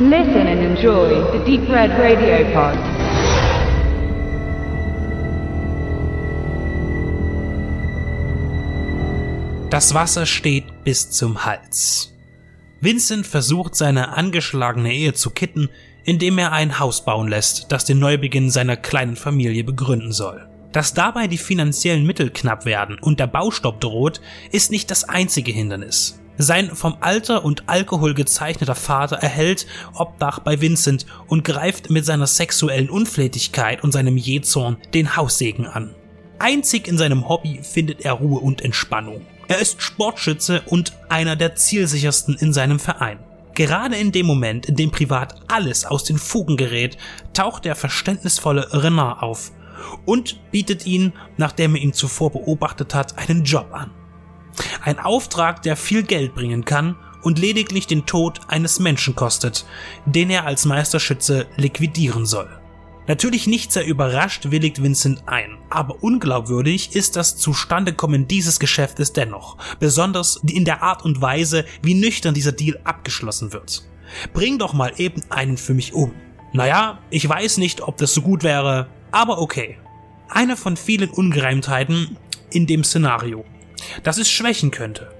Listen and enjoy the Deep Red Radio Pod. Das Wasser steht bis zum Hals. Vincent versucht seine angeschlagene Ehe zu kitten, indem er ein Haus bauen lässt, das den Neubeginn seiner kleinen Familie begründen soll. Dass dabei die finanziellen Mittel knapp werden und der Baustopp droht, ist nicht das einzige Hindernis. Sein vom Alter und Alkohol gezeichneter Vater erhält Obdach bei Vincent und greift mit seiner sexuellen Unflätigkeit und seinem Jähzorn den Haussegen an. Einzig in seinem Hobby findet er Ruhe und Entspannung. Er ist Sportschütze und einer der zielsichersten in seinem Verein. Gerade in dem Moment, in dem privat alles aus den Fugen gerät, taucht der verständnisvolle Renard auf und bietet ihn, nachdem er ihn zuvor beobachtet hat, einen Job an. Ein Auftrag, der viel Geld bringen kann und lediglich den Tod eines Menschen kostet, den er als Meisterschütze liquidieren soll. Natürlich nicht sehr überrascht willigt Vincent ein, aber unglaubwürdig ist das Zustandekommen dieses Geschäftes dennoch, besonders in der Art und Weise, wie nüchtern dieser Deal abgeschlossen wird. Bring doch mal eben einen für mich um. Naja, ich weiß nicht, ob das so gut wäre, aber okay. Eine von vielen Ungereimtheiten in dem Szenario, das es schwächen könnte,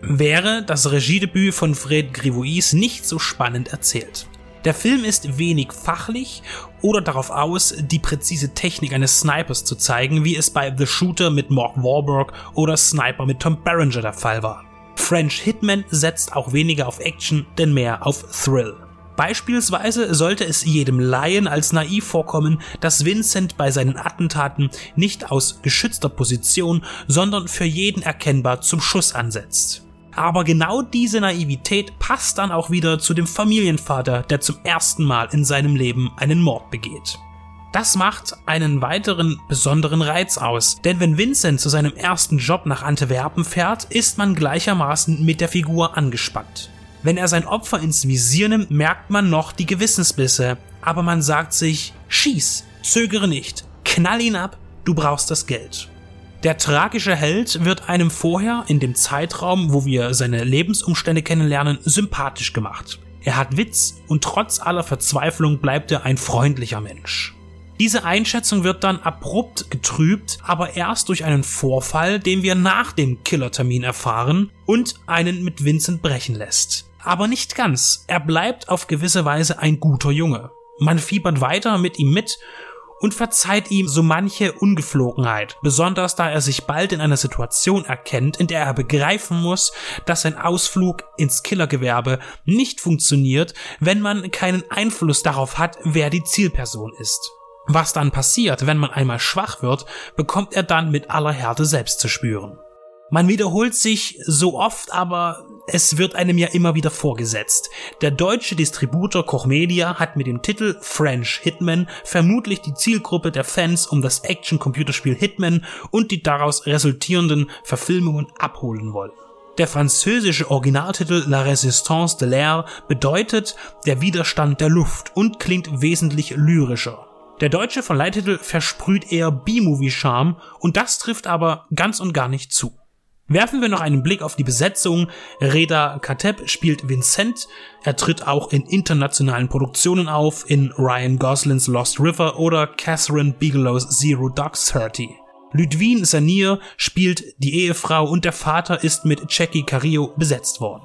wäre das Regiedebüt von Fred Grivois nicht so spannend erzählt. Der Film ist wenig fachlich oder darauf aus, die präzise Technik eines Snipers zu zeigen, wie es bei The Shooter mit Mark Wahlberg oder Sniper mit Tom Berenger der Fall war. French Hitman setzt auch weniger auf Action, denn mehr auf Thrill. Beispielsweise sollte es jedem Laien als naiv vorkommen, dass Vincent bei seinen Attentaten nicht aus geschützter Position, sondern für jeden erkennbar zum Schuss ansetzt. Aber genau diese Naivität passt dann auch wieder zu dem Familienvater, der zum ersten Mal in seinem Leben einen Mord begeht. Das macht einen weiteren besonderen Reiz aus, denn wenn Vincent zu seinem ersten Job nach Antwerpen fährt, ist man gleichermaßen mit der Figur angespannt. Wenn er sein Opfer ins Visier nimmt, merkt man noch die Gewissensbisse, aber man sagt sich, schieß, zögere nicht, knall ihn ab, du brauchst das Geld. Der tragische Held wird einem vorher in dem Zeitraum, wo wir seine Lebensumstände kennenlernen, sympathisch gemacht. Er hat Witz und trotz aller Verzweiflung bleibt er ein freundlicher Mensch. Diese Einschätzung wird dann abrupt getrübt, aber erst durch einen Vorfall, den wir nach dem Killertermin erfahren und einen mit Vincent brechen lässt. Aber nicht ganz. Er bleibt auf gewisse Weise ein guter Junge. Man fiebert weiter mit ihm mit und verzeiht ihm so manche Ungeflogenheit, besonders da er sich bald in einer Situation erkennt, in der er begreifen muss, dass sein Ausflug ins Killergewerbe nicht funktioniert, wenn man keinen Einfluss darauf hat, wer die Zielperson ist. Was dann passiert, wenn man einmal schwach wird, bekommt er dann mit aller Härte selbst zu spüren. Man wiederholt sich so oft, aber es wird einem ja immer wieder vorgesetzt. Der deutsche Distributor Koch Media hat mit dem Titel French Hitman vermutlich die Zielgruppe der Fans um das Action-Computerspiel Hitman und die daraus resultierenden Verfilmungen abholen wollen. Der französische Originaltitel La Résistance de l'air bedeutet der Widerstand der Luft und klingt wesentlich lyrischer. Der deutsche Verleihtitel versprüht eher B-Movie-Charme und das trifft aber ganz und gar nicht zu. Werfen wir noch einen Blick auf die Besetzung. Reda Kateb spielt Vincent. Er tritt auch in internationalen Produktionen auf, in Ryan Goslings Lost River oder Catherine Bigelow's Zero Dark Thirty. Ludwin Sanier spielt die Ehefrau und der Vater ist mit Jackie Carillo besetzt worden.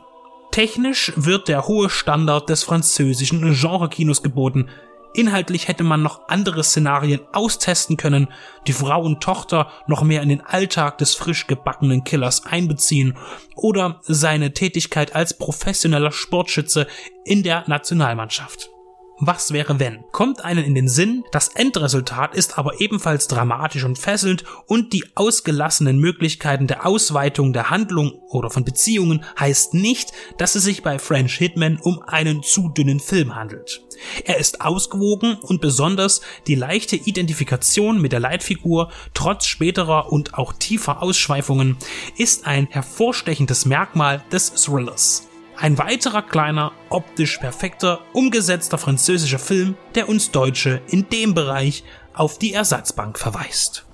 Technisch wird der hohe Standard des französischen Genrekinos geboten. Inhaltlich hätte man noch andere Szenarien austesten können, die Frau und Tochter noch mehr in den Alltag des frisch gebackenen Killers einbeziehen oder seine Tätigkeit als professioneller Sportschütze in der Nationalmannschaft. Was wäre wenn? Kommt einen in den Sinn, das Endresultat ist aber ebenfalls dramatisch und fesselnd und die ausgelassenen Möglichkeiten der Ausweitung der Handlung oder von Beziehungen heißt nicht, dass es sich bei French Hitman um einen zu dünnen Film handelt. Er ist ausgewogen und besonders die leichte Identifikation mit der Leitfigur trotz späterer und auch tiefer Ausschweifungen ist ein hervorstechendes Merkmal des Thrillers. Ein weiterer kleiner, optisch perfekter, umgesetzter französischer Film, der uns Deutsche in dem Bereich auf die Ersatzbank verweist.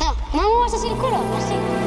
Ah, maman,